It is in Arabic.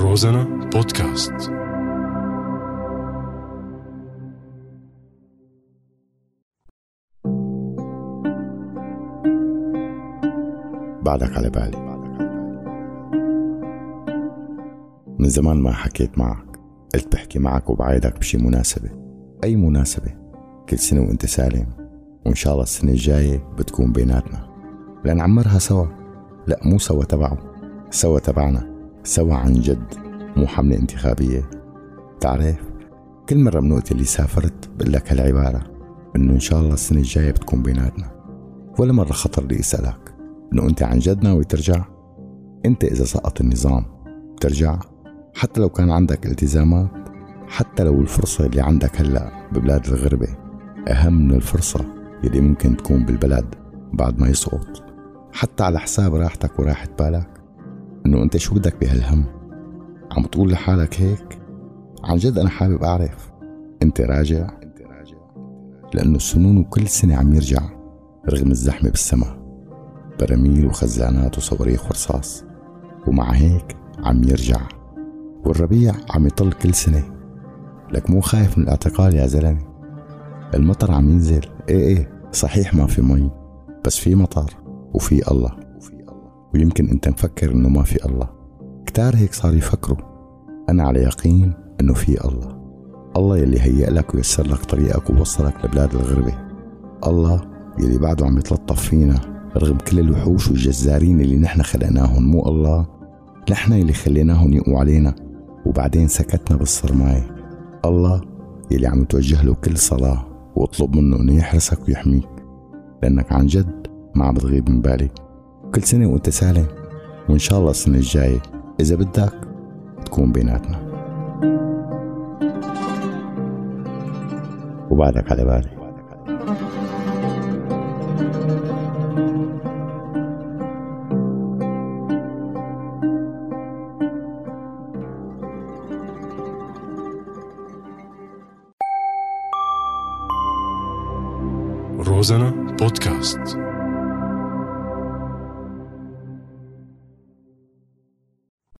روزانا بودكاست. بعدك على بالي. من زمان ما حكيت معك. قلت بحكي معك وبعيدك بشي مناسبة. أي مناسبة؟ كل سنة وأنت سالم. وإن شاء الله السنة الجاية بتكون بيناتنا. لأن عمرها سوا. لا مو سوا تبعه. سوا تبعنا. سوا عن جد مو حملة انتخابية. تعرف كل مرة من وقت اللي سافرت بقول لك هالعبارة إنه إن شاء الله السنة الجاية بتكون بيناتنا. ولا مرة خطر لي أسألك إنه أنت عن جد ناوي ترجع؟ أنت إذا سقط النظام بترجع؟ حتى لو كان عندك التزامات حتى لو الفرصة اللي عندك هلأ ببلاد الغربة أهم من الفرصة اللي ممكن تكون بالبلد بعد ما يسقط. حتى على حساب راحتك وراحة بالك إنه أنت شو بدك بهالهم؟ عم تقول لحالك هيك؟ عن جد أنا حابب أعرف. أنت راجع؟ لأنه السنون كل سنة عم يرجع رغم الزحمة بالسما. براميل وخزانات وصواريخ ورصاص. ومع هيك عم يرجع. والربيع عم يطل كل سنة. لك مو خايف من الاعتقال يا زلمة. المطر عم ينزل. إيه إيه صحيح ما في مي بس في مطر وفي الله. ويمكن أنت مفكر إنه ما في الله. كتار هيك صار يفكروا. أنا على يقين إنه في الله. الله يلي هيئ لك ويسر لك طريقك ووصلك لبلاد الغربة. الله يلي بعده عم يتلطف فينا رغم كل الوحوش والجزارين اللي نحن خلقناهم. مو الله نحن اللي خليناهم يقوا علينا. وبعدين سكتنا بالصرماية. الله يلي عم توجه له كل صلاة واطلب منه إنه يحرسك ويحميك. لأنك عن جد ما عم بتغيب من بالي كل سنة وانت سالم وإن شاء الله السنة الجاية إذا بدك تكون بيناتنا. وبعدك على بالي. روزانا بودكاست.